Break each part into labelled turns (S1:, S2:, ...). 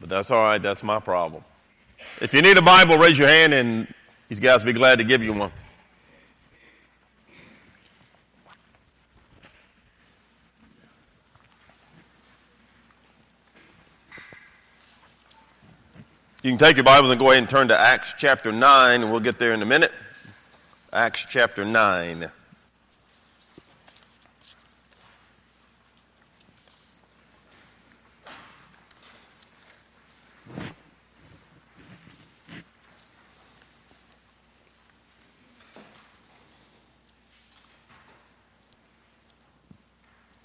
S1: But that's all right. That's my problem. If you need a Bible, raise your hand and these guys will be glad to give you one. You can take your Bibles and go ahead and turn to Acts chapter 9, and we'll get there in a minute. Acts chapter 9.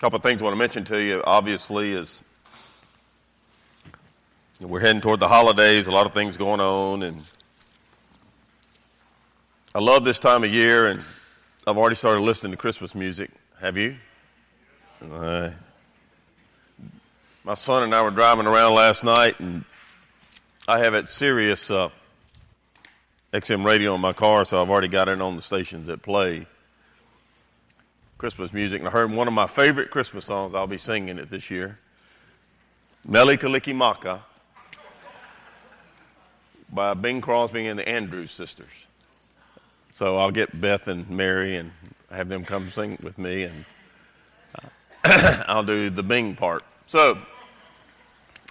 S1: Couple of things I want to mention to you, obviously, is we're heading toward the holidays, a lot of things going on, and I love this time of year, and I've already started listening to Christmas music. Have you? Uh, my son and I were driving around last night, and I have it Sirius uh, XM radio in my car, so I've already got it on the stations that play. Christmas music, and I heard one of my favorite Christmas songs. I'll be singing it this year. Mele Kalikimaka by Bing Crosby and the Andrews Sisters. So I'll get Beth and Mary and have them come sing with me, and uh, I'll do the Bing part. So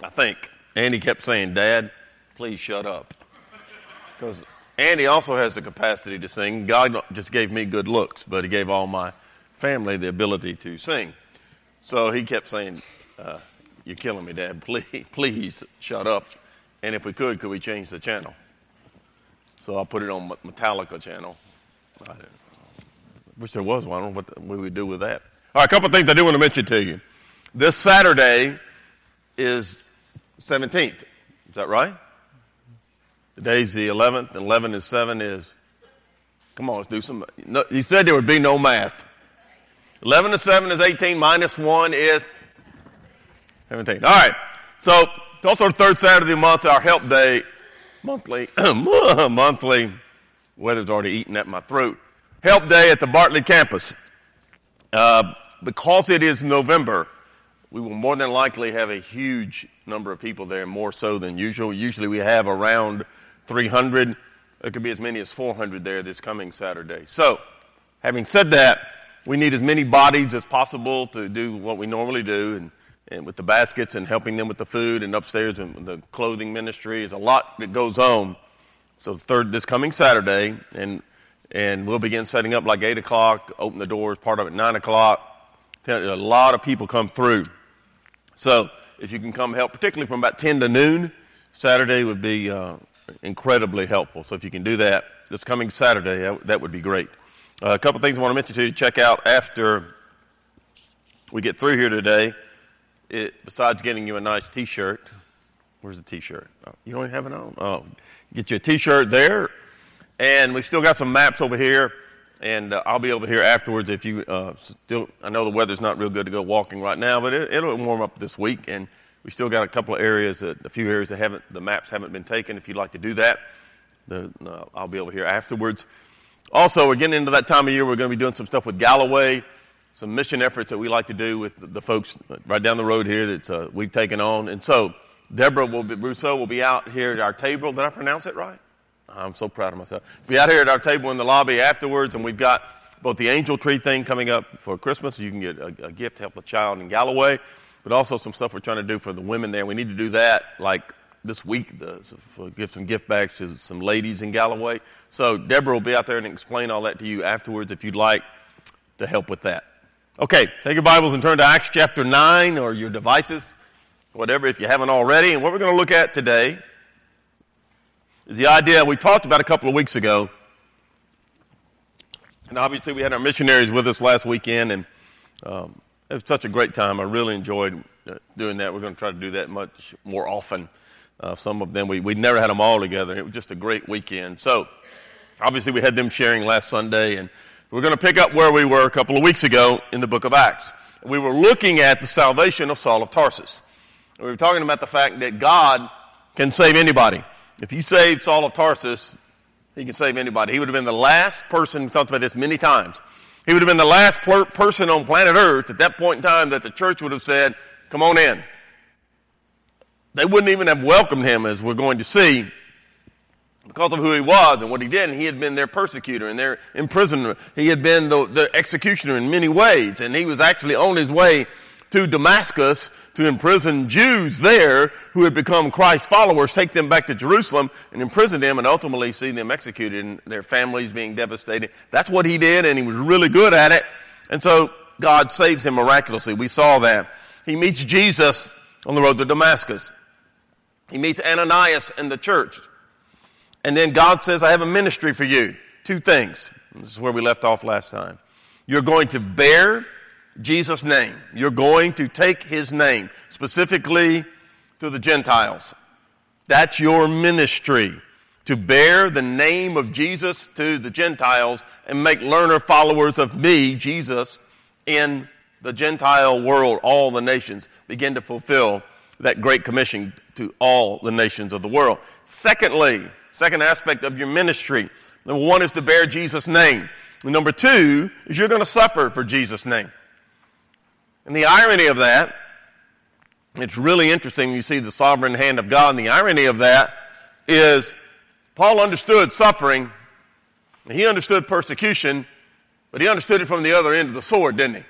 S1: I think Andy kept saying, Dad, please shut up. Because Andy also has the capacity to sing. God just gave me good looks, but he gave all my family the ability to sing. So he kept saying, uh, You're killing me, Dad. Please, please shut up. And if we could, could we change the channel? So I put it on Metallica channel. I wish there was one. I don't know what we would do with that. All right, a couple of things I do want to mention to you. This Saturday is 17th. Is that right? Today's the 11th, and 11 and 7 is. Come on, let's do some. No, you said there would be no math. 11 to 7 is 18, minus 1 is 17. All right. So, it's also the third Saturday of the month, our help day, monthly, monthly. Weather's already eating at my throat. Help day at the Bartley campus. Uh, because it is November, we will more than likely have a huge number of people there, more so than usual. Usually we have around 300. It could be as many as 400 there this coming Saturday. So, having said that, we need as many bodies as possible to do what we normally do and, and with the baskets and helping them with the food and upstairs and the clothing ministry is a lot that goes on. So third, this coming Saturday and, and we'll begin setting up like eight o'clock, open the doors, part of it nine o'clock. A lot of people come through. So if you can come help, particularly from about 10 to noon, Saturday would be uh, incredibly helpful. So if you can do that this coming Saturday, that would be great. Uh, a couple things I want to mention to you to check out after we get through here today. It, besides getting you a nice T-shirt, where's the T-shirt? Oh, you don't even have it on. Oh, get you a T-shirt there, and we've still got some maps over here. And uh, I'll be over here afterwards if you uh, still. I know the weather's not real good to go walking right now, but it, it'll warm up this week, and we still got a couple of areas, that, a few areas that haven't the maps haven't been taken. If you'd like to do that, the, uh, I'll be over here afterwards. Also, we're getting into that time of year. We're going to be doing some stuff with Galloway, some mission efforts that we like to do with the, folks right down the road here that uh, we've taken on. And so, Deborah will be, Rousseau will be out here at our table. Did I pronounce it right? I'm so proud of myself. Be out here at our table in the lobby afterwards, and we've got both the angel tree thing coming up for Christmas. You can get a, a gift to help a child in Galloway, but also some stuff we're trying to do for the women there. We need to do that like this week give some gift bags to some ladies in Galloway. So Deborah will be out there and explain all that to you afterwards if you'd like to help with that. Okay, take your Bibles and turn to Acts chapter 9 or your devices, whatever, if you haven't already. And what we're going to look at today is the idea we talked about a couple of weeks ago. And obviously, we had our missionaries with us last weekend, and um, it was such a great time. I really enjoyed uh, doing that. We're going to try to do that much more often. Uh, some of them, we, we never had them all together. It was just a great weekend. So, obviously, we had them sharing last Sunday, and we're going to pick up where we were a couple of weeks ago in the book of Acts. We were looking at the salvation of Saul of Tarsus. We were talking about the fact that God can save anybody. If He saved Saul of Tarsus, He can save anybody. He would have been the last person, we talked about this many times, he would have been the last per- person on planet Earth at that point in time that the church would have said, come on in. They wouldn't even have welcomed him, as we're going to see, because of who he was and what he did. And he had been their persecutor and their imprisoner. He had been the, the executioner in many ways. And he was actually on his way to Damascus to imprison Jews there who had become Christ followers, take them back to Jerusalem and imprison them and ultimately see them executed and their families being devastated. That's what he did and he was really good at it. And so God saves him miraculously. We saw that. He meets Jesus on the road to Damascus. He meets Ananias in the church. And then God says, I have a ministry for you. Two things. This is where we left off last time. You're going to bear Jesus' name. You're going to take his name, specifically to the Gentiles. That's your ministry. To bear the name of Jesus to the Gentiles and make learner followers of me, Jesus, in the Gentile world, all the nations. Begin to fulfill that great commission to all the nations of the world. Secondly, second aspect of your ministry. Number one is to bear Jesus' name. number two is you're going to suffer for Jesus' name. And the irony of that, it's really interesting. You see the sovereign hand of God, and the irony of that is Paul understood suffering, he understood persecution, but he understood it from the other end of the sword, didn't he?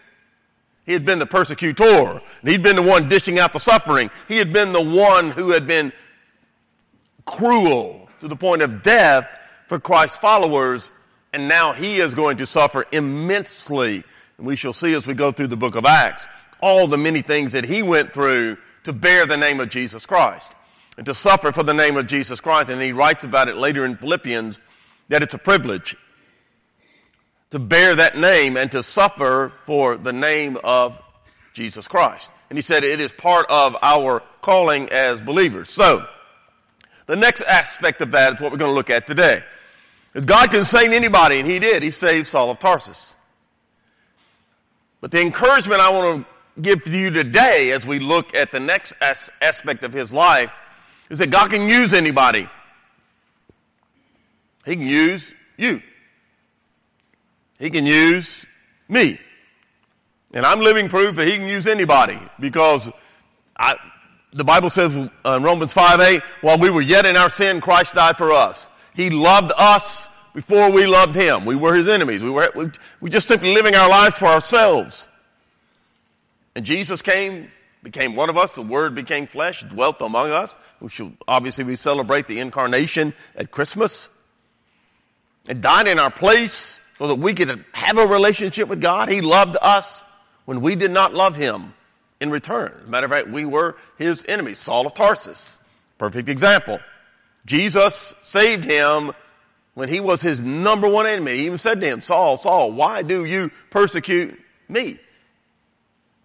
S1: He had been the persecutor. He'd been the one dishing out the suffering. He had been the one who had been cruel to the point of death for Christ's followers. And now he is going to suffer immensely and we shall see as we go through the book of Acts all the many things that he went through to bear the name of Jesus Christ and to suffer for the name of Jesus Christ. And he writes about it later in Philippians that it's a privilege to bear that name and to suffer for the name of Jesus Christ. And he said it is part of our calling as believers. So, the next aspect of that is what we're going to look at today. Is God can save anybody, and he did. He saved Saul of Tarsus. But the encouragement I want to give to you today as we look at the next as- aspect of his life is that God can use anybody. He can use you. He can use me. And I'm living proof that he can use anybody because I, the Bible says in Romans 5 8, while we were yet in our sin, Christ died for us. He loved us before we loved him. We were his enemies. We were, we, we just simply living our lives for ourselves. And Jesus came, became one of us. The word became flesh, dwelt among us. Should, obviously we celebrate the incarnation at Christmas. And died in our place so that we could have a relationship with God. He loved us when we did not love him in return. Matter of fact, we were his enemies. Saul of Tarsus. Perfect example. Jesus saved him when he was his number one enemy, he even said to him, Saul, Saul, why do you persecute me? He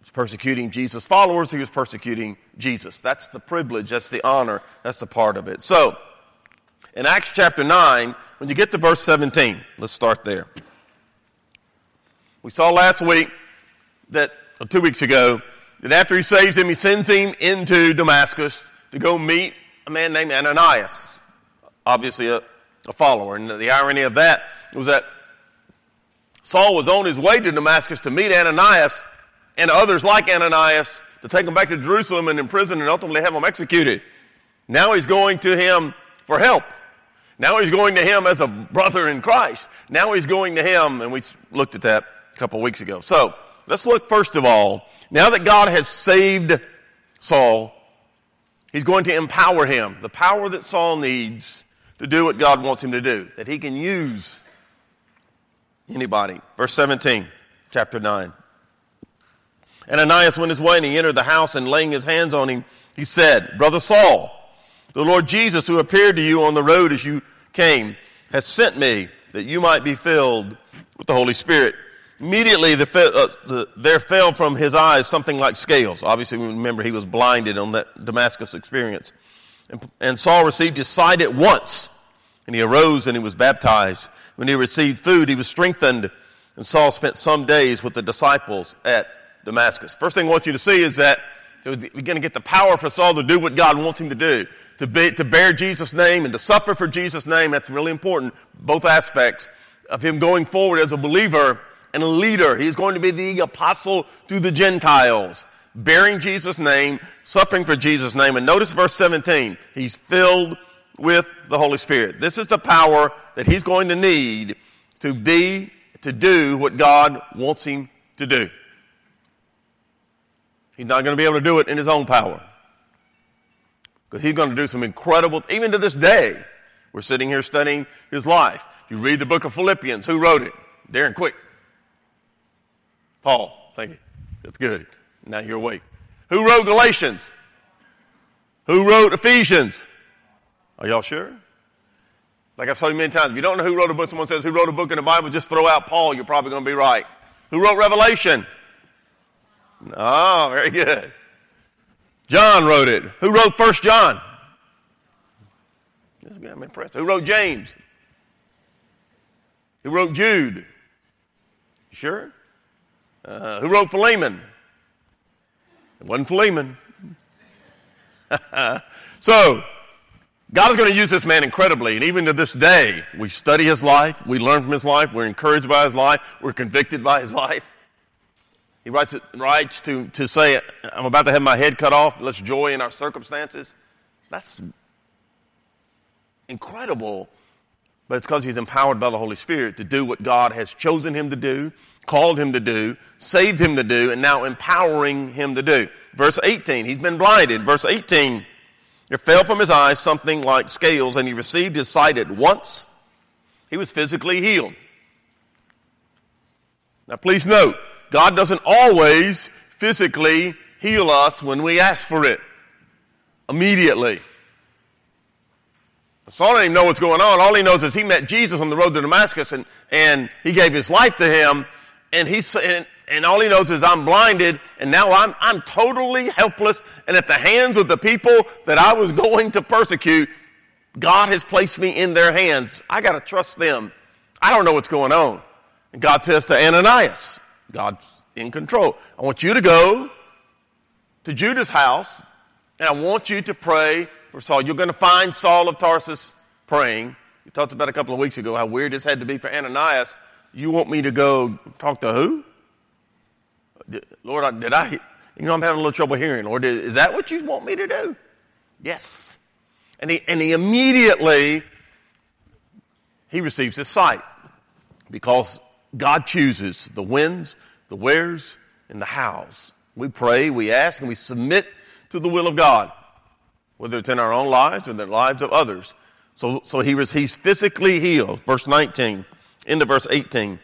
S1: was persecuting Jesus' followers. He was persecuting Jesus. That's the privilege. That's the honor. That's the part of it. So, in Acts chapter 9, when you get to verse 17, let's start there. We saw last week that, or two weeks ago, that after he saves him, he sends him into Damascus to go meet a man named Ananias. Obviously a, a follower. And the irony of that was that Saul was on his way to Damascus to meet Ananias and others like Ananias to take him back to Jerusalem and imprison and ultimately have him executed. Now he's going to him for help. Now he's going to him as a brother in Christ. Now he's going to him, and we looked at that a couple weeks ago. So let's look first of all. Now that God has saved Saul, he's going to empower him. The power that Saul needs to do what God wants him to do, that he can use anybody. Verse 17, chapter 9. And Ananias went his way and he entered the house and laying his hands on him, he said, Brother Saul, the Lord Jesus who appeared to you on the road as you came has sent me that you might be filled with the Holy Spirit. Immediately the, uh, the, there fell from his eyes something like scales. Obviously, we remember he was blinded on that Damascus experience. And, and Saul received his sight at once. And he arose and he was baptized. When he received food, he was strengthened. And Saul spent some days with the disciples at Damascus. First thing I want you to see is that we're going to get the power for Saul to do what God wants him to do. To, be, to bear Jesus' name and to suffer for Jesus' name. That's really important. Both aspects of him going forward as a believer and a leader. He's going to be the apostle to the Gentiles. bearing Jesus' name, suffering for Jesus' name. And notice verse 17. He's filled with the Holy Spirit. This is the power that he's going to need to be, to do what God wants him to do. He's not going to be able to do it in his own power. Because he's going to do some incredible, even to this day, we're sitting here studying his life. If you read the book of Philippians, who wrote it? Darren, quick. Paul, thank you. That's good. Now you're awake. Who wrote Galatians? Who wrote Ephesians? Are y'all sure? Like I've told you many times, if you don't know who wrote a book, someone says who wrote a book in the Bible, just throw out Paul, you're probably going to be right. Who wrote Revelation? Oh, very good. John wrote it. Who wrote First John? This guy, I'm impressed. Who wrote James? Who wrote Jude? Sure? Uh, who wrote Philemon? It wasn't Philemon. so, God is going to use this man incredibly, and even to this day, we study his life, we learn from his life, we're encouraged by his life, we're convicted by his life. He writes, it, writes to, to say, I'm about to have my head cut off, let's joy in our circumstances. That's incredible, but it's because he's empowered by the Holy Spirit to do what God has chosen him to do, called him to do, saved him to do, and now empowering him to do. Verse 18, he's been blinded. Verse 18, there fell from his eyes something like scales, and he received his sight at once. He was physically healed. Now please note, God doesn't always physically heal us when we ask for it. Immediately. Saul didn't even know what's going on. All he knows is he met Jesus on the road to Damascus and, and he gave his life to him and he's, and, and all he knows is I'm blinded and now I'm, I'm totally helpless and at the hands of the people that I was going to persecute, God has placed me in their hands. I gotta trust them. I don't know what's going on. And God says to Ananias, God's in control. I want you to go to Judas' house and I want you to pray for Saul. You're going to find Saul of Tarsus praying. We talked about a couple of weeks ago how weird this had to be for Ananias. You want me to go talk to who? Lord, did I, you know, I'm having a little trouble hearing. Lord, is that what you want me to do? Yes. And he, and he immediately, he receives his sight because God chooses the whens, the wheres, and the hows. We pray, we ask, and we submit to the will of God, whether it's in our own lives or in the lives of others. So, so he was, he's physically healed. Verse 19, into verse 18.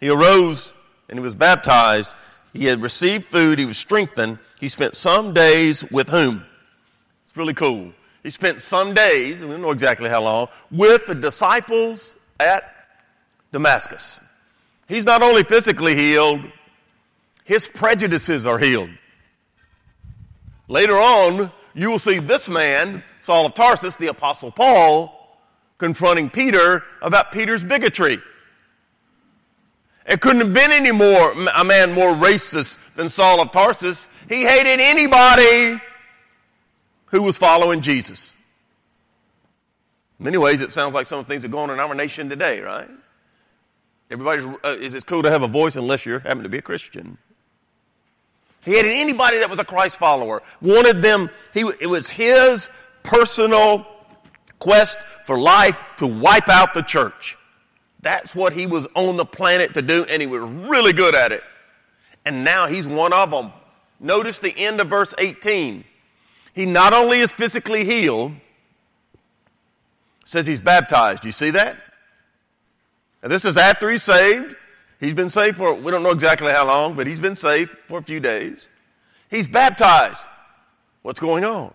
S1: He arose and he was baptized he had received food. He was strengthened. He spent some days with whom? It's really cool. He spent some days, we don't know exactly how long, with the disciples at Damascus. He's not only physically healed, his prejudices are healed. Later on, you will see this man, Saul of Tarsus, the apostle Paul, confronting Peter about Peter's bigotry. It couldn't have been any more, a man more racist than Saul of Tarsus. He hated anybody who was following Jesus. In many ways, it sounds like some of the things that go on in our nation today, right? Everybody's, uh, it's cool to have a voice unless you happen to be a Christian. He hated anybody that was a Christ follower. Wanted them, he, it was his personal quest for life to wipe out the church. That's what he was on the planet to do, and he was really good at it. And now he's one of them. Notice the end of verse 18. He not only is physically healed, says he's baptized. You see that? Now this is after he's saved. He's been saved for, we don't know exactly how long, but he's been saved for a few days. He's baptized. What's going on?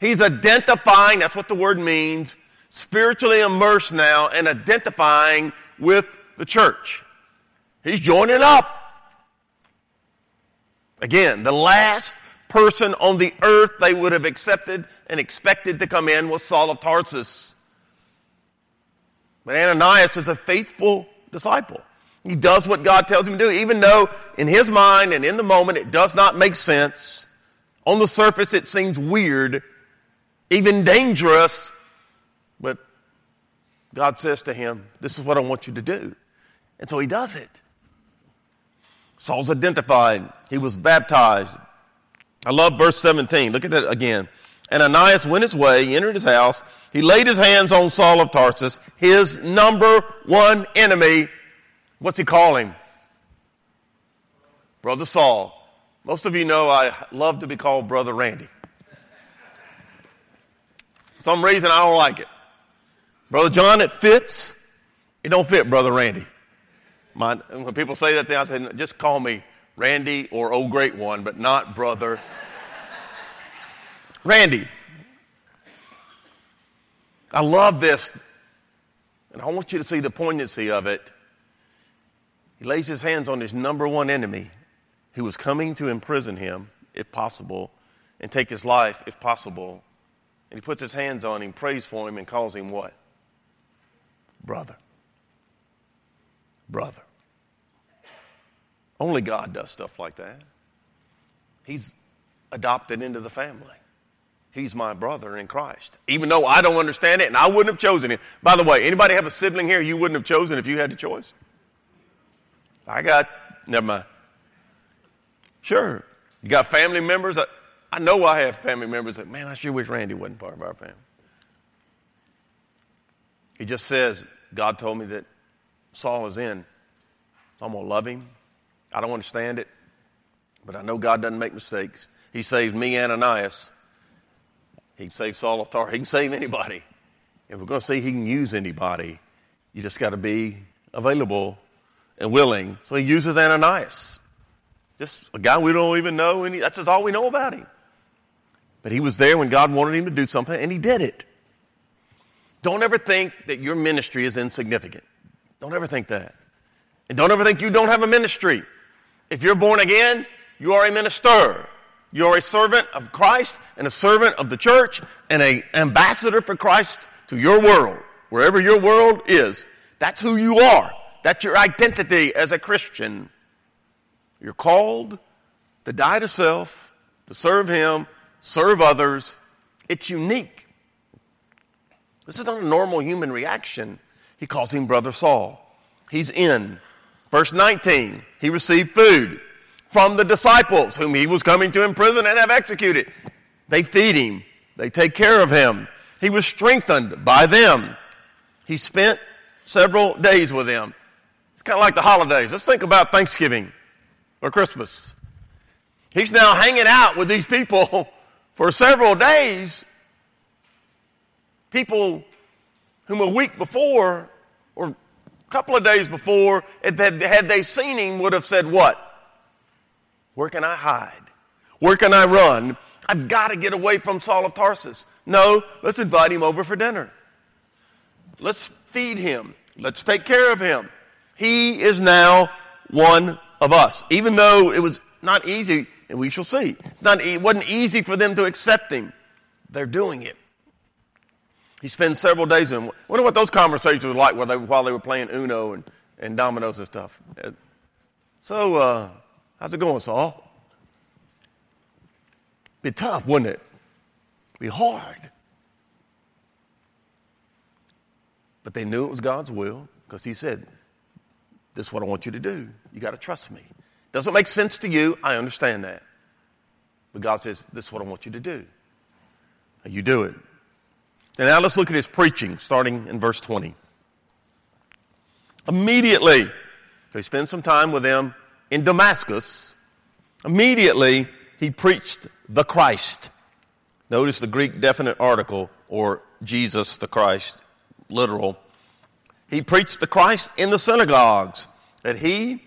S1: He's identifying, that's what the word means, spiritually immersed now and identifying with the church. He's joining up. Again, the last person on the earth they would have accepted and expected to come in was Saul of Tarsus. But Ananias is a faithful disciple. He does what God tells him to do, even though in his mind and in the moment it does not make sense. On the surface it seems weird, even dangerous, but God says to him, This is what I want you to do. And so he does it. Saul's identified. He was baptized. I love verse 17. Look at that again. And Ananias went his way, he entered his house. He laid his hands on Saul of Tarsus, his number one enemy. What's he call him? Brother Saul. Most of you know I love to be called Brother Randy. For some reason I don't like it. Brother John, it fits. It don't fit Brother Randy. My, when people say that, thing, I say, just call me Randy or Oh Great One, but not Brother Randy. I love this, and I want you to see the poignancy of it. He lays his hands on his number one enemy who was coming to imprison him, if possible, and take his life, if possible. And he puts his hands on him, prays for him, and calls him what? Brother. Brother. Only God does stuff like that. He's adopted into the family. He's my brother in Christ. Even though I don't understand it and I wouldn't have chosen him. By the way, anybody have a sibling here you wouldn't have chosen if you had the choice? I got, never mind. Sure. You got family members. I, I know I have family members that, man, I sure wish Randy wasn't part of our family. He just says, God told me that Saul is in. I'm going to love him. I don't understand it, but I know God doesn't make mistakes. He saved me, Ananias. He can save Saul of Tar. He can save anybody. If we're going to see he can use anybody, you just got to be available and willing. So he uses Ananias. Just a guy we don't even know, he, that's just all we know about him. But he was there when God wanted him to do something, and he did it. Don't ever think that your ministry is insignificant. Don't ever think that. And don't ever think you don't have a ministry. If you're born again, you are a minister. You are a servant of Christ and a servant of the church and an ambassador for Christ to your world, wherever your world is. That's who you are. That's your identity as a Christian. You're called to die to self, to serve Him, serve others. It's unique. This is not a normal human reaction. He calls him Brother Saul. He's in. Verse 19, he received food from the disciples whom he was coming to imprison and have executed. They feed him. They take care of him. He was strengthened by them. He spent several days with them. It's kind of like the holidays. Let's think about Thanksgiving or Christmas. He's now hanging out with these people for several days. People whom a week before or a couple of days before, had they seen him, would have said, What? Where can I hide? Where can I run? I've got to get away from Saul of Tarsus. No, let's invite him over for dinner. Let's feed him. Let's take care of him. He is now one of us. Even though it was not easy, and we shall see. It's not, it wasn't easy for them to accept him. They're doing it. He spends several days with. Wonder what those conversations were like while they, while they were playing Uno and, and dominoes and stuff. So, uh, how's it going, Saul? Be tough, wouldn't it? Be hard. But they knew it was God's will because He said, This is what I want you to do. You got to trust me. Doesn't make sense to you. I understand that. But God says, This is what I want you to do. And you do it. And now let's look at his preaching, starting in verse 20. Immediately, so he spent some time with them in Damascus. Immediately, he preached the Christ. Notice the Greek definite article, or Jesus the Christ, literal. He preached the Christ in the synagogues, that he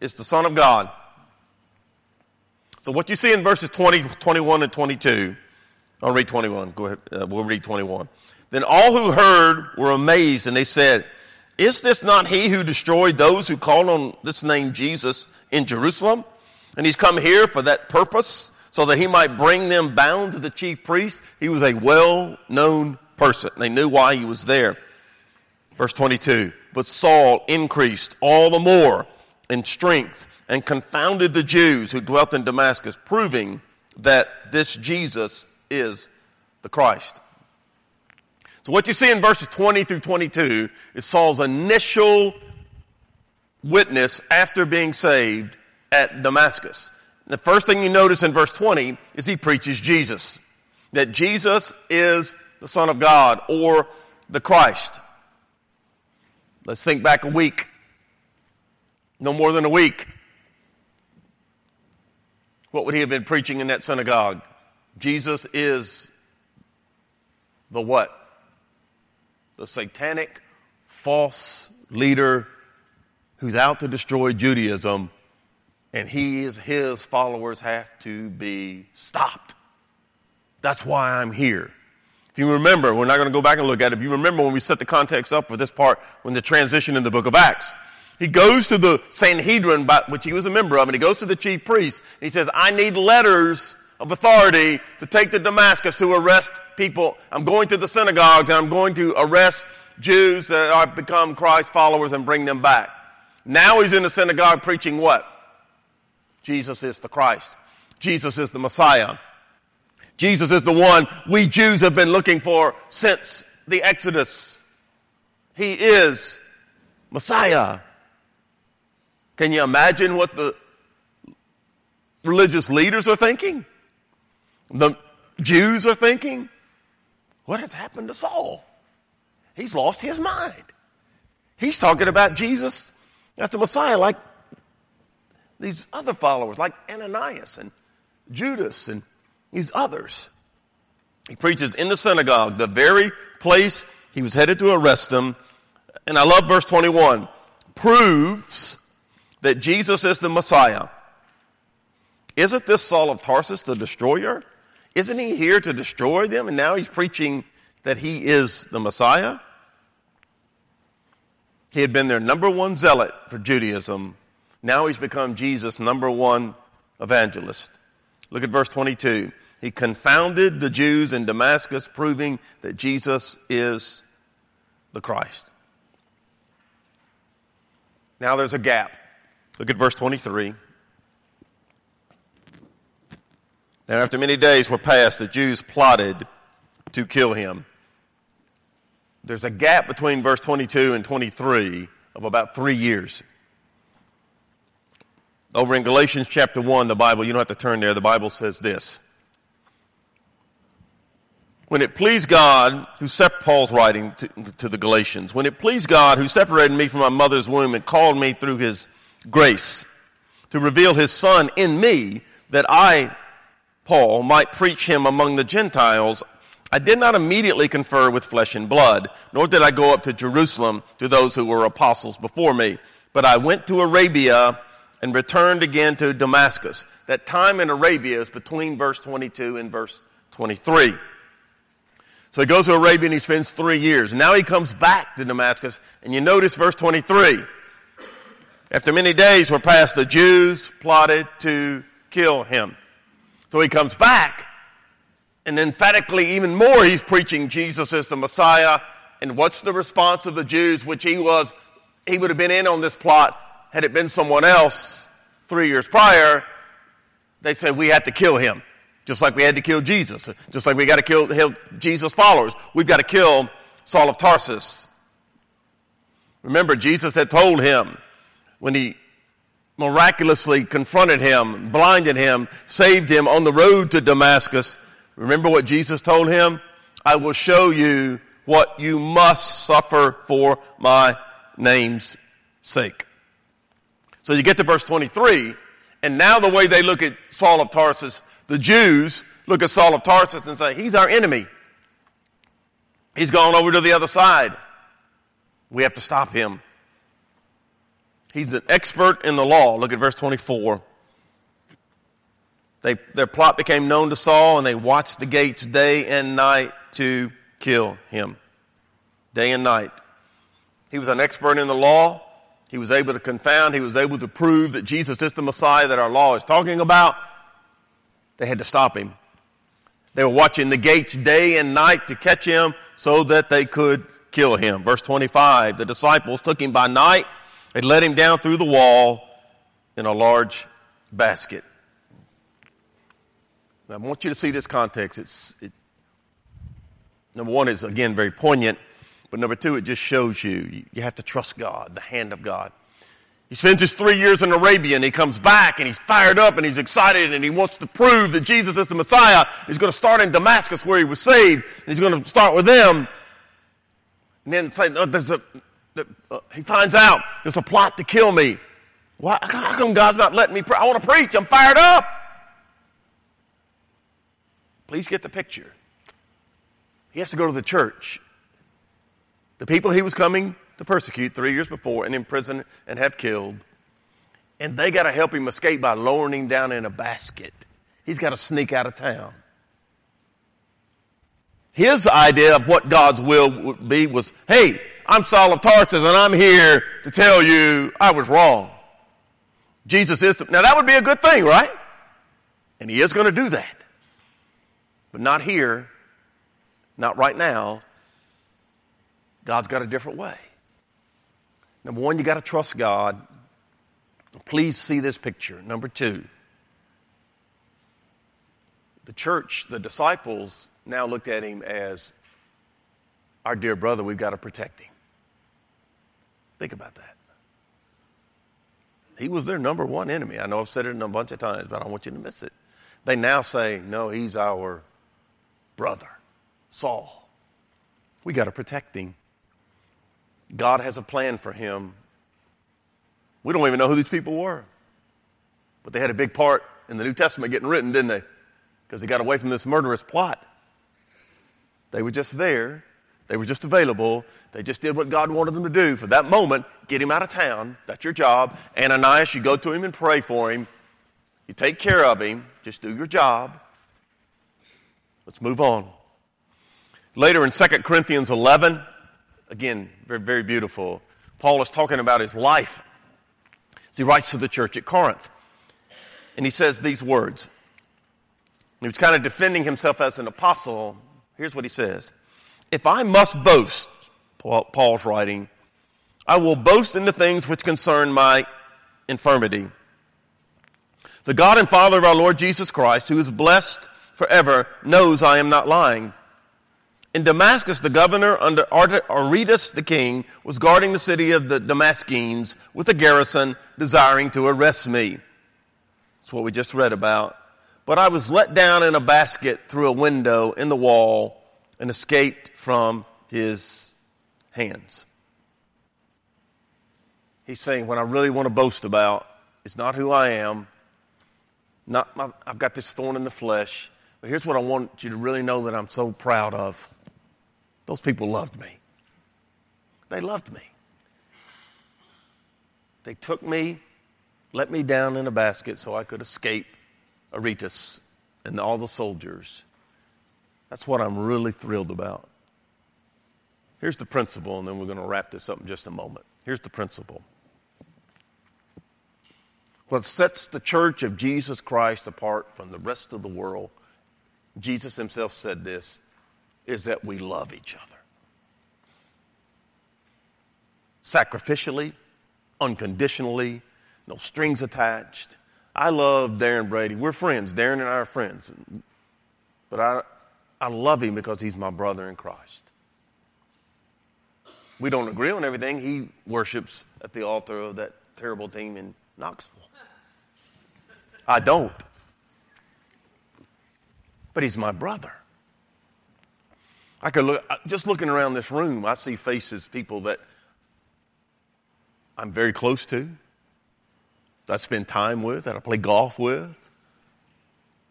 S1: is the Son of God. So what you see in verses 20, 21, and 22, I'll read 21. Go ahead. Uh, we'll read 21. Then all who heard were amazed and they said, is this not he who destroyed those who called on this name Jesus in Jerusalem? And he's come here for that purpose so that he might bring them bound to the chief priest. He was a well-known person. They knew why he was there. Verse 22. But Saul increased all the more in strength and confounded the Jews who dwelt in Damascus, proving that this Jesus is the Christ. So what you see in verses 20 through 22 is Saul's initial witness after being saved at Damascus. The first thing you notice in verse 20 is he preaches Jesus. That Jesus is the Son of God or the Christ. Let's think back a week. No more than a week. What would he have been preaching in that synagogue? Jesus is the what? The satanic false leader who's out to destroy Judaism, and he is, his followers have to be stopped. That's why I'm here. If you remember, we're not going to go back and look at it. If you remember when we set the context up for this part, when the transition in the book of Acts, he goes to the Sanhedrin, which he was a member of, and he goes to the chief priest, and he says, I need letters of authority to take to Damascus to arrest people. I'm going to the synagogues and I'm going to arrest Jews that have become Christ followers and bring them back. Now he's in the synagogue preaching what? Jesus is the Christ. Jesus is the Messiah. Jesus is the one we Jews have been looking for since the Exodus. He is Messiah. Can you imagine what the religious leaders are thinking? The Jews are thinking? What has happened to Saul? He's lost his mind. He's talking about Jesus as the Messiah, like these other followers, like Ananias and Judas and these others. He preaches in the synagogue, the very place he was headed to arrest them. And I love verse 21. Proves that Jesus is the Messiah. Isn't this Saul of Tarsus the destroyer? Isn't he here to destroy them? And now he's preaching that he is the Messiah? He had been their number one zealot for Judaism. Now he's become Jesus' number one evangelist. Look at verse 22. He confounded the Jews in Damascus, proving that Jesus is the Christ. Now there's a gap. Look at verse 23. Now, after many days were passed, the Jews plotted to kill him there's a gap between verse 22 and 23 of about three years. Over in Galatians chapter 1, the Bible, you don't have to turn there, the Bible says this. When it pleased God, who set Paul's writing to, to the Galatians, when it pleased God who separated me from my mother's womb and called me through his grace to reveal his son in me that I, Paul, might preach him among the Gentiles, I did not immediately confer with flesh and blood, nor did I go up to Jerusalem to those who were apostles before me, but I went to Arabia and returned again to Damascus. That time in Arabia is between verse 22 and verse 23. So he goes to Arabia and he spends three years. Now he comes back to Damascus, and you notice verse 23. After many days were passed, the Jews plotted to kill him. So he comes back, and emphatically, even more, he's preaching Jesus as the Messiah. And what's the response of the Jews, which he was, he would have been in on this plot had it been someone else three years prior. They said, we had to kill him. Just like we had to kill Jesus. Just like we got to kill Jesus' followers. We've got to kill Saul of Tarsus. Remember, Jesus had told him when he miraculously confronted him, blinded him, saved him on the road to Damascus, Remember what Jesus told him? I will show you what you must suffer for my name's sake. So you get to verse 23, and now the way they look at Saul of Tarsus, the Jews look at Saul of Tarsus and say, he's our enemy. He's gone over to the other side. We have to stop him. He's an expert in the law. Look at verse 24. They, their plot became known to Saul and they watched the gates day and night to kill him. Day and night. He was an expert in the law. He was able to confound. He was able to prove that Jesus is the Messiah that our law is talking about. They had to stop him. They were watching the gates day and night to catch him so that they could kill him. Verse 25, the disciples took him by night and let him down through the wall in a large basket. Now, I want you to see this context. It's, it, number one, is again very poignant, but number two, it just shows you, you, have to trust God, the hand of God. He spends his three years in Arabia and he comes back and he's fired up and he's excited and he wants to prove that Jesus is the Messiah. He's going to start in Damascus where he was saved. And he's going to start with them. And then say, no, there's a, uh, he finds out there's a plot to kill me. Why, how come God's not letting me pray? I want to preach. I'm fired up. Please get the picture. He has to go to the church. The people he was coming to persecute three years before and imprison and have killed. And they got to help him escape by lowering him down in a basket. He's got to sneak out of town. His idea of what God's will would be was, hey, I'm Saul of Tarsus and I'm here to tell you I was wrong. Jesus is, now that would be a good thing, right? And he is going to do that. But not here, not right now. God's got a different way. Number one, you got to trust God. Please see this picture. Number two, the church, the disciples now looked at him as our dear brother, we've got to protect him. Think about that. He was their number one enemy. I know I've said it a bunch of times, but I don't want you to miss it. They now say, no, he's our brother, Saul. We got to protect him. God has a plan for him. We don't even know who these people were. But they had a big part in the New Testament getting written, didn't they? Because they got away from this murderous plot. They were just there. They were just available. They just did what God wanted them to do for that moment. Get him out of town. That's your job. Ananias, you go to him and pray for him. You take care of him. Just do your job. Let's move on. Later in 2 Corinthians 11, Again, very, very beautiful. Paul is talking about his life. as he writes to the church at Corinth. And he says these words. He was kind of defending himself as an apostle. Here's what he says If I must boast, Paul's writing, I will boast in the things which concern my infirmity. The God and Father of our Lord Jesus Christ, who is blessed forever, knows I am not lying. In Damascus, the governor under Aretas the king was guarding the city of the Damascenes with a garrison desiring to arrest me. That's what we just read about. But I was let down in a basket through a window in the wall and escaped from his hands. He's saying, what I really want to boast about is not who I am, not my, I've got this thorn in the flesh, but here's what I want you to really know that I'm so proud of. Those people loved me. They loved me. They took me, let me down in a basket so I could escape Aretas and all the soldiers. That's what I'm really thrilled about. Here's the principle, and then we're going to wrap this up in just a moment. Here's the principle. What sets the church of Jesus Christ apart from the rest of the world, Jesus himself said this is that we love each other. Sacrificially, unconditionally, no strings attached. I love Darren Brady. We're friends. Darren and I are friends. But I, I love him because he's my brother in Christ. We don't agree on everything. He worships at the altar of that terrible team in Knoxville. I don't. But he's my brother. I could look, just looking around this room, I see faces, people that I'm very close to, that I spend time with, that I play golf with.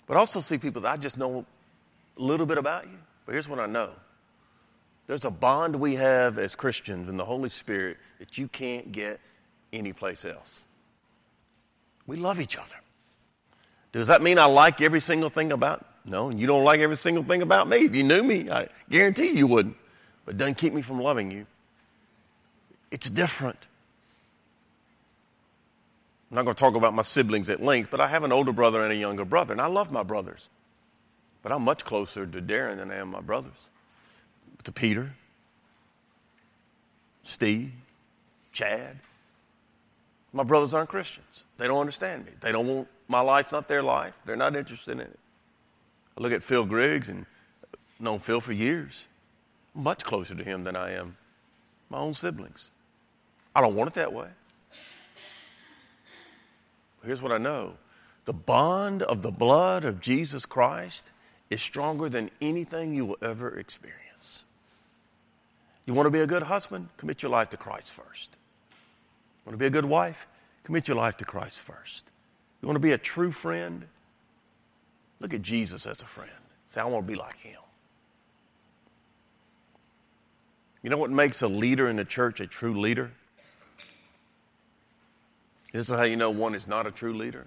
S1: But I also see people that I just know a little bit about you. But here's what I know there's a bond we have as Christians in the Holy Spirit that you can't get anyplace else. We love each other. Does that mean I like every single thing about no, you don't like every single thing about me. If you knew me, I guarantee you wouldn't. But it doesn't keep me from loving you. It's different. I'm not going to talk about my siblings at length, but I have an older brother and a younger brother, and I love my brothers. But I'm much closer to Darren than I am my brothers. To Peter, Steve, Chad. My brothers aren't Christians. They don't understand me. They don't want my life, not their life. They're not interested in it. I look at Phil Griggs and known Phil for years. Much closer to him than I am my own siblings. I don't want it that way. here's what I know the bond of the blood of Jesus Christ is stronger than anything you will ever experience. You want to be a good husband? Commit your life to Christ first. You Want to be a good wife? Commit your life to Christ first. You want to be a true friend? Look at Jesus as a friend. Say, I want to be like him. You know what makes a leader in the church a true leader? This is how you know one is not a true leader.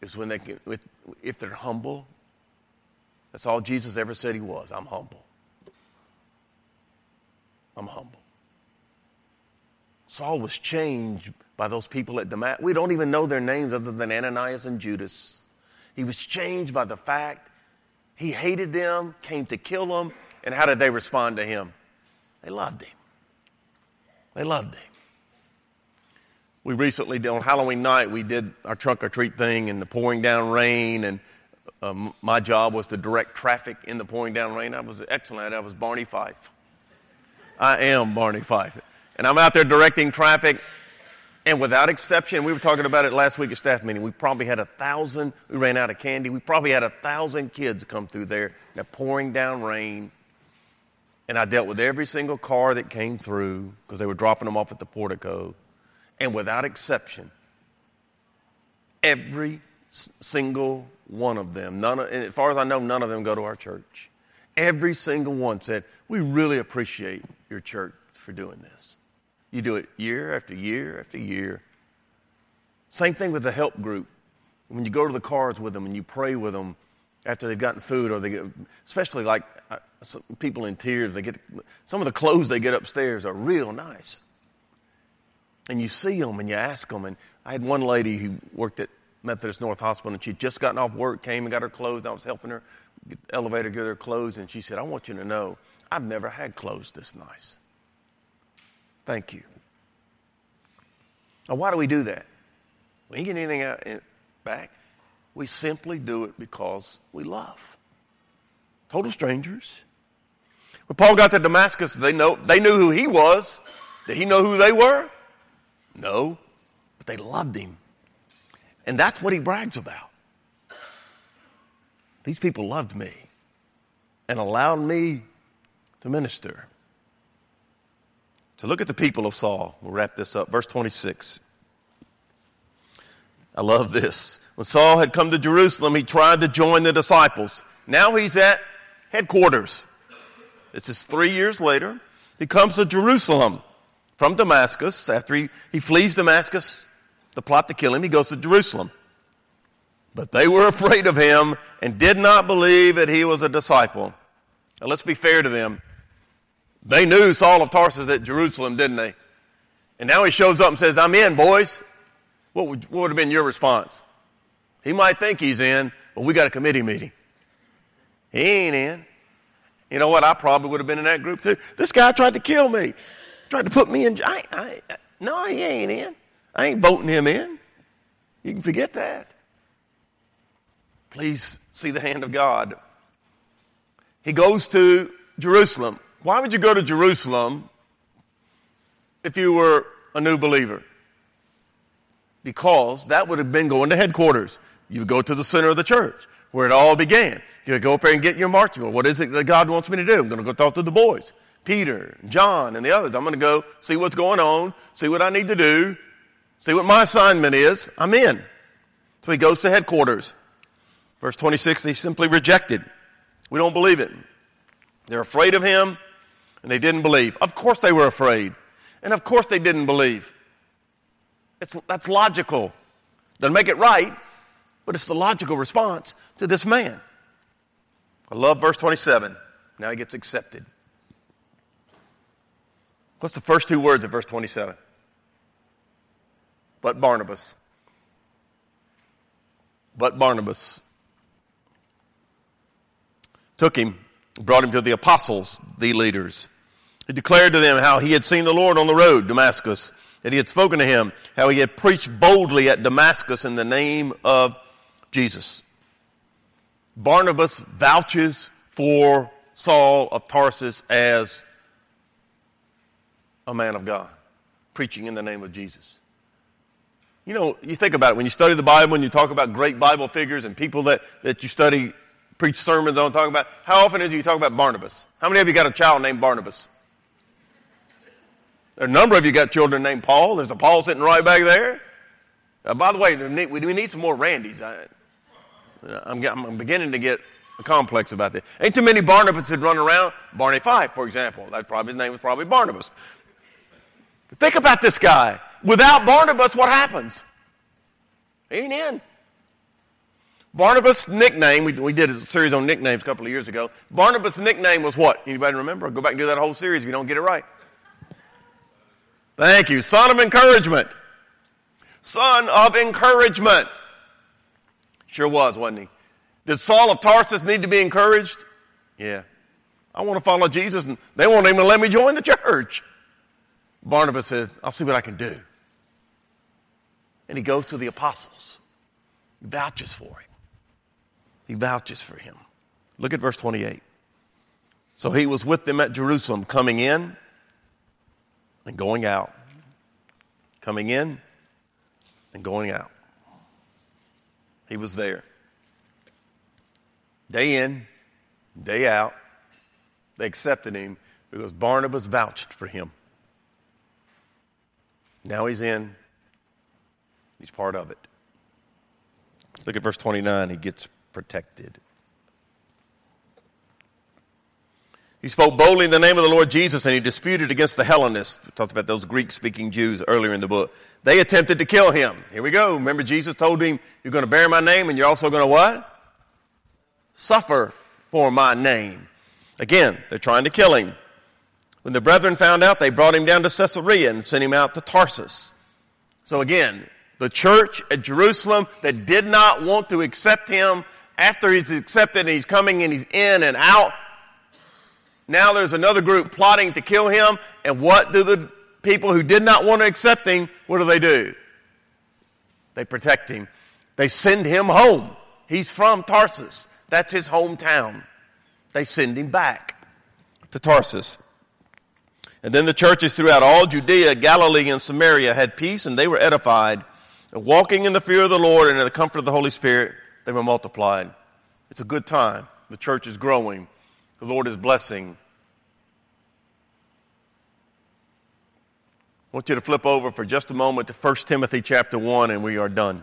S1: Is when they can, if they're humble. That's all Jesus ever said he was. I'm humble. I'm humble. Saul was changed by those people at Damascus. We don't even know their names other than Ananias and Judas. He was changed by the fact he hated them, came to kill them, and how did they respond to him? They loved him. They loved him. We recently, on Halloween night, we did our trunk or treat thing and the pouring down rain, and um, my job was to direct traffic in the pouring down rain. I was excellent. I was Barney Fife. I am Barney Fife. And I'm out there directing traffic, and without exception, we were talking about it last week at staff meeting. We probably had a thousand, we ran out of candy. We probably had a thousand kids come through there the pouring down rain. And I dealt with every single car that came through because they were dropping them off at the portico. And without exception, every single one of them, none of, and as far as I know, none of them go to our church. Every single one said, We really appreciate your church for doing this. You do it year after year after year. Same thing with the help group. When you go to the cars with them and you pray with them after they've gotten food, or they get, especially like uh, people in tears, they get some of the clothes they get upstairs are real nice. And you see them and you ask them. And I had one lady who worked at Methodist North Hospital, and she'd just gotten off work, came and got her clothes. I was helping her get elevator, get her clothes, and she said, "I want you to know, I've never had clothes this nice." Thank you. Now, why do we do that? We ain't getting anything out, back. We simply do it because we love. Total strangers. When Paul got to Damascus, they know they knew who he was. Did he know who they were? No, but they loved him. And that's what he brags about. These people loved me and allowed me to minister. So look at the people of Saul. We'll wrap this up. Verse 26. I love this. When Saul had come to Jerusalem, he tried to join the disciples. Now he's at headquarters. This is three years later. He comes to Jerusalem from Damascus. After he, he flees Damascus, the plot to kill him, he goes to Jerusalem. But they were afraid of him and did not believe that he was a disciple. Now let's be fair to them. They knew Saul of Tarsus at Jerusalem, didn't they? And now he shows up and says, I'm in, boys. What would, what would have been your response? He might think he's in, but we got a committee meeting. He ain't in. You know what? I probably would have been in that group too. This guy tried to kill me, tried to put me in. I, I, no, he ain't in. I ain't voting him in. You can forget that. Please see the hand of God. He goes to Jerusalem. Why would you go to Jerusalem if you were a new believer? Because that would have been going to headquarters. You would go to the center of the church where it all began. You go up there and get your marching order. What is it that God wants me to do? I'm going to go talk to the boys. Peter, John, and the others. I'm going to go see what's going on, see what I need to do, see what my assignment is. I'm in. So he goes to headquarters. Verse 26, they simply rejected. We don't believe it. They're afraid of him and they didn't believe. Of course they were afraid. And of course they didn't believe. It's, that's logical. Doesn't make it right, but it's the logical response to this man. I love verse 27. Now he gets accepted. What's the first two words of verse 27? But Barnabas. But Barnabas took him brought him to the apostles, the leaders. He declared to them how he had seen the Lord on the road, Damascus, that he had spoken to him, how he had preached boldly at Damascus in the name of Jesus. Barnabas vouches for Saul of Tarsus as a man of God, preaching in the name of Jesus. You know, you think about it, when you study the Bible and you talk about great Bible figures and people that, that you study, preach sermons on, talk about, how often do you talk about Barnabas? How many of you got a child named Barnabas? There are a number of you got children named Paul. There's a Paul sitting right back there. Uh, by the way, we need some more Randys. I, I'm, I'm beginning to get a complex about this. Ain't too many Barnabas that run around. Barney Fife, for example. That probably his name was probably Barnabas. Think about this guy. Without Barnabas, what happens? He ain't in. Barnabas' nickname, we, we did a series on nicknames a couple of years ago. Barnabas' nickname was what? Anybody remember? Go back and do that whole series if you don't get it right. Thank you. Son of encouragement. Son of encouragement. Sure was, wasn't he? Did Saul of Tarsus need to be encouraged? Yeah. I want to follow Jesus and they won't even let me join the church. Barnabas says, I'll see what I can do. And he goes to the apostles. He vouches for him. He vouches for him. Look at verse 28. So he was with them at Jerusalem, coming in and going out. Coming in and going out. He was there. Day in, day out. They accepted him because Barnabas vouched for him. Now he's in, he's part of it. Look at verse 29. He gets protected. He spoke boldly in the name of the Lord Jesus and he disputed against the Hellenists. We talked about those Greek speaking Jews earlier in the book. They attempted to kill him. Here we go. Remember Jesus told him, you're going to bear my name and you're also going to what? Suffer for my name. Again, they're trying to kill him. When the brethren found out, they brought him down to Caesarea and sent him out to Tarsus. So again, the church at Jerusalem that did not want to accept him after he's accepted and he's coming and he's in and out now there's another group plotting to kill him. And what do the people who did not want to accept him, what do they do? They protect him. They send him home. He's from Tarsus. That's his hometown. They send him back to Tarsus. And then the churches throughout all Judea, Galilee, and Samaria had peace and they were edified. And walking in the fear of the Lord and in the comfort of the Holy Spirit, they were multiplied. It's a good time. The church is growing. The Lord is blessing. I want you to flip over for just a moment to 1 Timothy chapter 1 and we are done.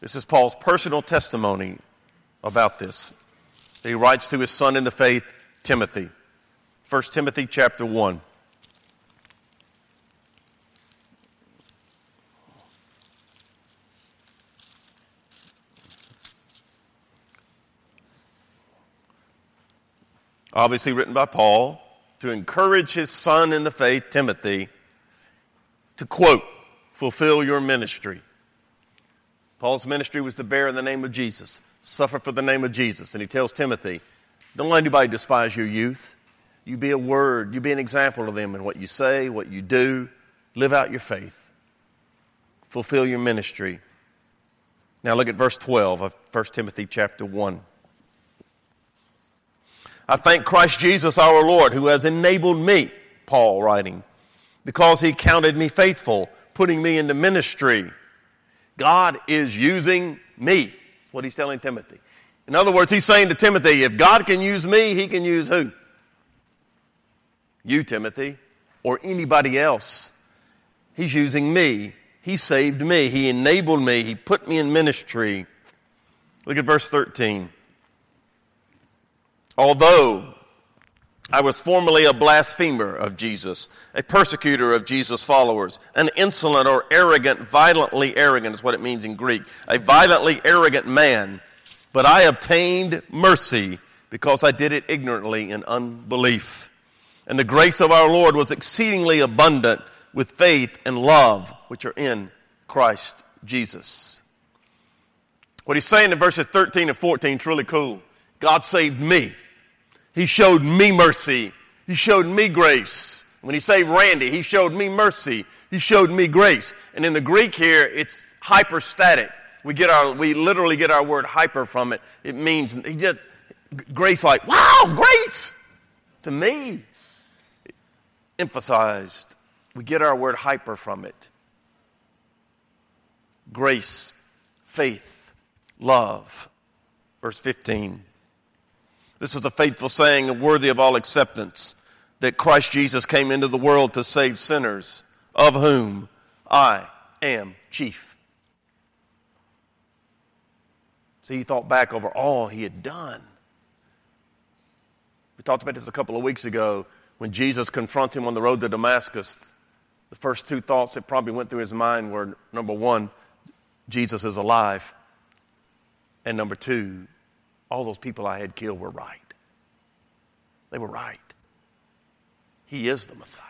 S1: This is Paul's personal testimony about this. He writes to his son in the faith, Timothy. 1 Timothy chapter 1. obviously written by Paul, to encourage his son in the faith, Timothy, to quote, fulfill your ministry. Paul's ministry was to bear in the name of Jesus, suffer for the name of Jesus. And he tells Timothy, don't let anybody despise your youth. You be a word, you be an example to them in what you say, what you do. Live out your faith. Fulfill your ministry. Now look at verse 12 of 1 Timothy chapter 1. I thank Christ Jesus our Lord who has enabled me, Paul writing, because he counted me faithful, putting me into ministry. God is using me. That's what he's telling Timothy. In other words, he's saying to Timothy, if God can use me, he can use who? You, Timothy, or anybody else. He's using me. He saved me. He enabled me. He put me in ministry. Look at verse 13. Although I was formerly a blasphemer of Jesus, a persecutor of Jesus' followers, an insolent or arrogant, violently arrogant is what it means in Greek, a violently arrogant man, but I obtained mercy because I did it ignorantly in unbelief. And the grace of our Lord was exceedingly abundant with faith and love which are in Christ Jesus. What he's saying in verses 13 and 14 is really cool. God saved me. He showed me mercy. He showed me grace. When he saved Randy, he showed me mercy. He showed me grace. And in the Greek here, it's hyperstatic. We get our, we literally get our word hyper from it. It means, he just, grace like, wow, grace! To me, emphasized. We get our word hyper from it. grace, faith, love. Verse 15. This is a faithful saying and worthy of all acceptance that Christ Jesus came into the world to save sinners, of whom I am chief. See, he thought back over all he had done. We talked about this a couple of weeks ago when Jesus confronted him on the road to Damascus. The first two thoughts that probably went through his mind were number one, Jesus is alive. And number two, all those people I had killed were right. They were right. He is the Messiah.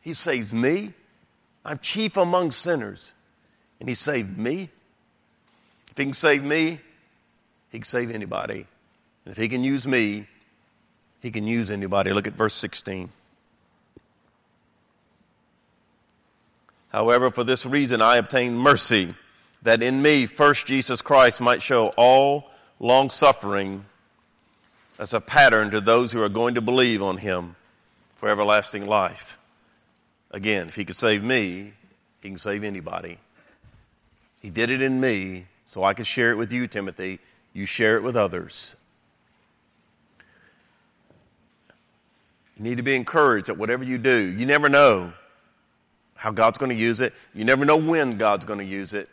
S1: He saves me. I'm chief among sinners. And He saved me. If He can save me, He can save anybody. And if He can use me, He can use anybody. Look at verse 16. However, for this reason I obtained mercy, that in me first Jesus Christ might show all long suffering as a pattern to those who are going to believe on him for everlasting life. Again, if he could save me, he can save anybody. He did it in me, so I could share it with you, Timothy. You share it with others. You need to be encouraged that whatever you do, you never know how God's going to use it. You never know when God's going to use it.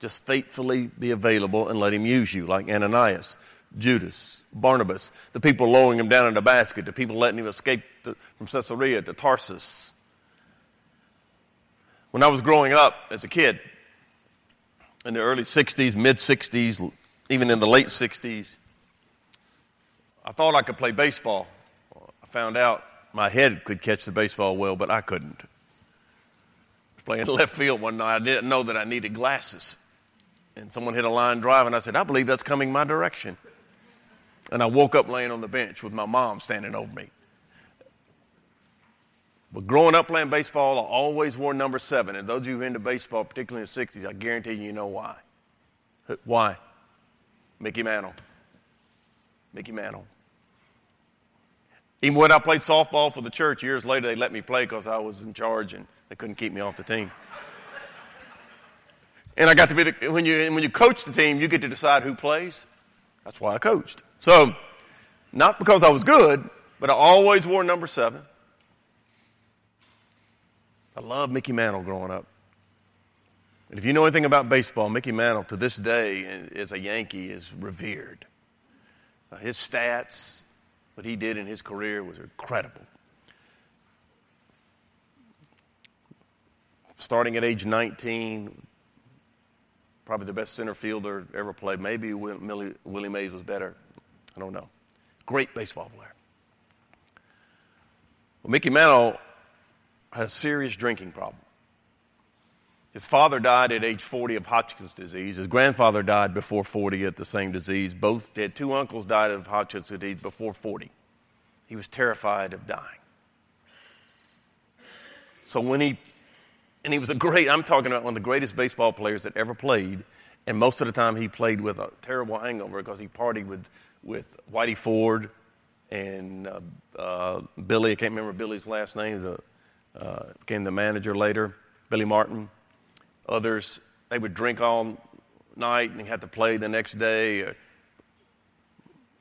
S1: Just faithfully be available and let Him use you, like Ananias, Judas, Barnabas, the people lowering him down in a basket, the people letting him escape to, from Caesarea to Tarsus. When I was growing up as a kid, in the early 60s, mid 60s, even in the late 60s, I thought I could play baseball. I found out my head could catch the baseball well, but I couldn't. I was playing left field one night. I didn't know that I needed glasses and someone hit a line drive, and I said, I believe that's coming my direction. And I woke up laying on the bench with my mom standing over me. But growing up playing baseball, I always wore number seven. And those of you who into baseball, particularly in the 60s, I guarantee you, you know why. Why? Mickey Mantle. Mickey Mantle. Even when I played softball for the church years later, they let me play because I was in charge and they couldn't keep me off the team. And I got to be the, when you, when you coach the team, you get to decide who plays. That's why I coached. So, not because I was good, but I always wore number seven. I love Mickey Mantle growing up. And if you know anything about baseball, Mickey Mantle to this day as a Yankee is revered. Uh, his stats, what he did in his career was incredible. Starting at age 19, probably the best center fielder ever played. Maybe Willie, Mays was better. I don't know. Great baseball player. Well, Mickey Mantle had a serious drinking problem. His father died at age 40 of Hodgkin's disease. His grandfather died before 40 at the same disease. Both had two uncles died of Hodgkin's disease before 40. He was terrified of dying. So when he and he was a great, I'm talking about one of the greatest baseball players that ever played. And most of the time he played with a terrible hangover because he partied with, with Whitey Ford and uh, uh, Billy, I can't remember Billy's last name, the, uh, became the manager later, Billy Martin. Others, they would drink all night and had to play the next day.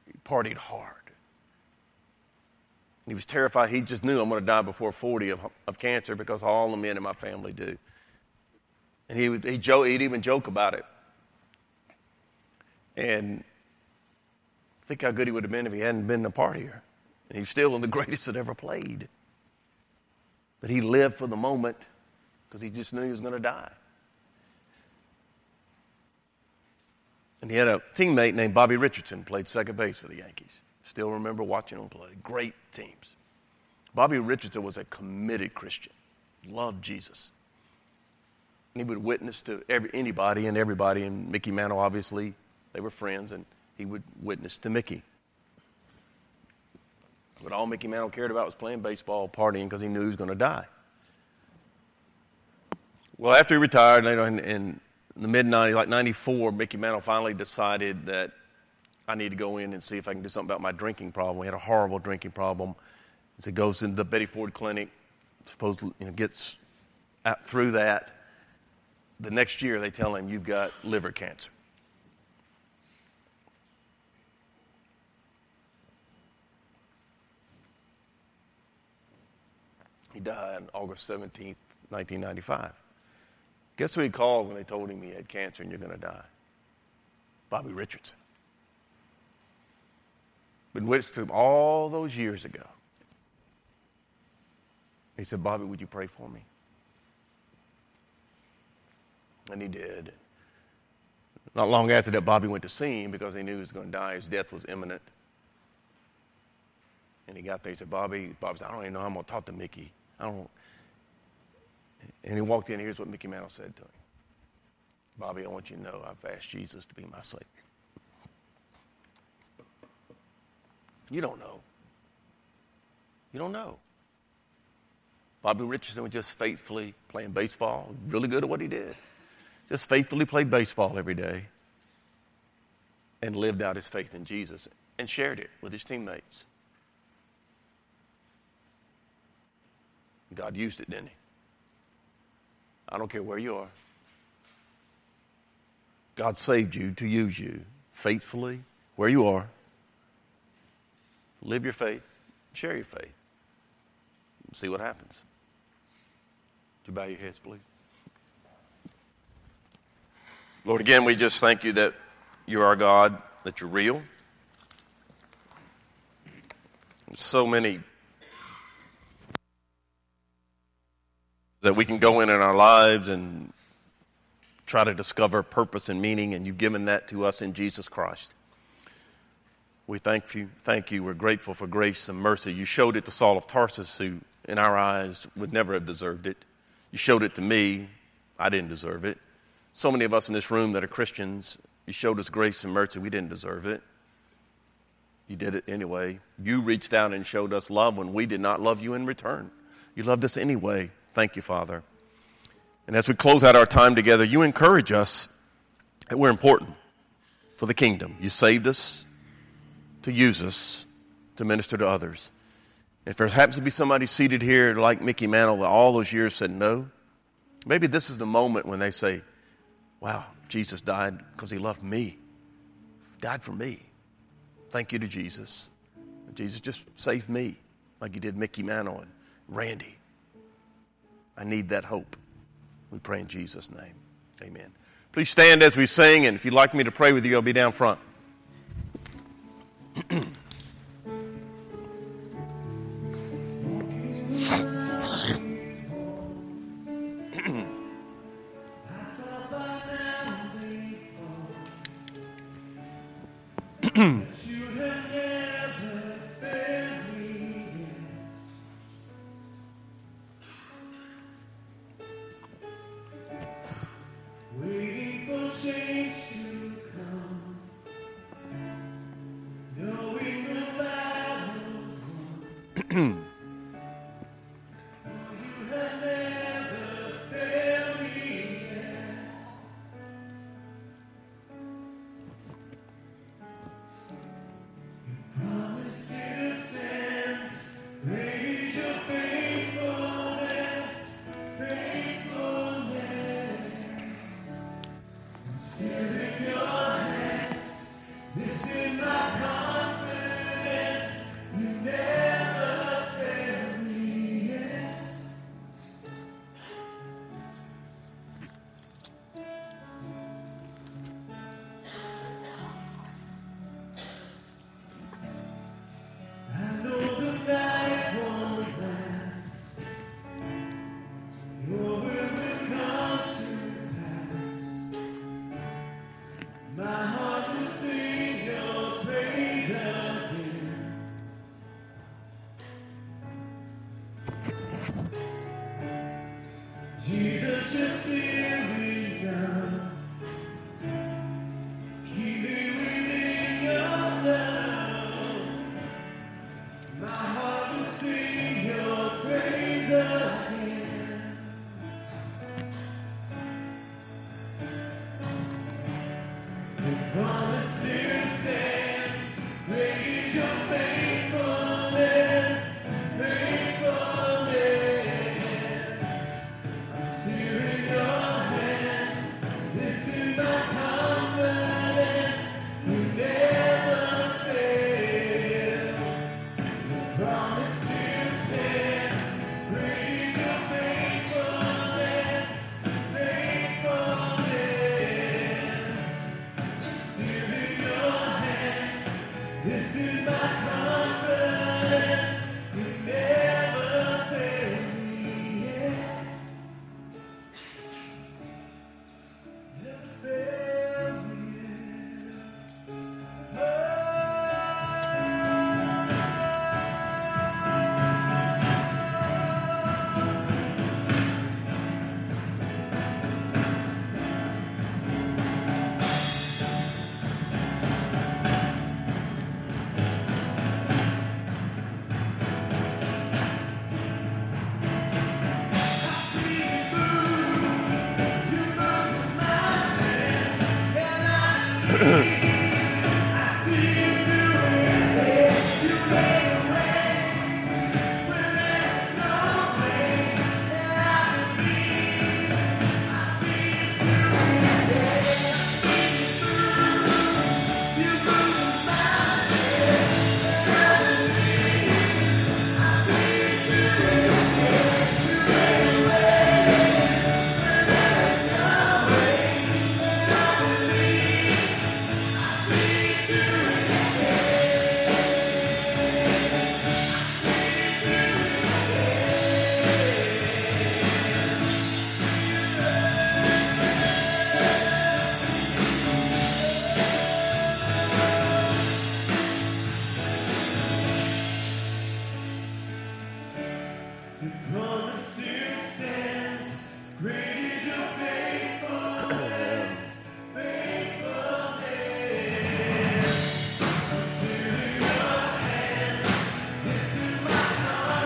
S1: He partied hard. He was terrified. He just knew I'm going to die before 40 of, of cancer because all the men in my family do. And he would, he joke, he'd even joke about it. And think how good he would have been if he hadn't been a partier. And he's still one of the greatest that ever played. But he lived for the moment because he just knew he was going to die. And he had a teammate named Bobby Richardson, played second base for the Yankees. Still remember watching him play. Great teams. Bobby Richardson was a committed Christian, loved Jesus. And he would witness to every, anybody and everybody, and Mickey Mantle, obviously, they were friends, and he would witness to Mickey. But all Mickey Mantle cared about was playing baseball, partying, because he knew he was going to die. Well, after he retired, you know, in, the mid 90s, like 94, Mickey Mantle finally decided that I need to go in and see if I can do something about my drinking problem. We had a horrible drinking problem. So he goes into the Betty Ford Clinic, supposedly you know, gets out through that. the next year they tell him, You've got liver cancer. He died on August 17th, 1995. Guess who he called when they told him he had cancer and you're going to die? Bobby Richardson. Been witness to him all those years ago. He said, Bobby, would you pray for me? And he did. Not long after that, Bobby went to see him because he knew he was going to die. His death was imminent. And he got there. He said, Bobby, Bobby said, I don't even know how I'm going to talk to Mickey. I don't. And he walked in. Here's what Mickey Mantle said to him Bobby, I want you to know I've asked Jesus to be my Savior. You don't know. You don't know. Bobby Richardson was just faithfully playing baseball, really good at what he did. Just faithfully played baseball every day and lived out his faith in Jesus and shared it with his teammates. God used it, didn't he? I don't care where you are. God saved you to use you faithfully where you are. Live your faith, share your faith. See what happens. Would you bow your heads, please? Lord, again, we just thank you that you're our God, that you're real. So many that we can go in in our lives and try to discover purpose and meaning, and you've given that to us in Jesus Christ. We thank you. Thank you. We're grateful for grace and mercy. You showed it to Saul of Tarsus, who, in our eyes, would never have deserved it. You showed it to me. I didn't deserve it. So many of us in this room that are Christians, you showed us grace and mercy. We didn't deserve it. You did it anyway. You reached out and showed us love when we did not love you in return. You loved us anyway. Thank you, Father. And as we close out our time together, you encourage us that we're important for the kingdom. You saved us to use us to minister to others. If there happens to be somebody seated here like Mickey Mantle that all those years said no, maybe this is the moment when they say, wow, Jesus died because he loved me, died for me. Thank you to Jesus. Jesus just saved me like he did Mickey Mantle and Randy. I need that hope. We pray in Jesus' name. Amen. Please stand as we sing, and if you'd like me to pray with you, I'll be down front.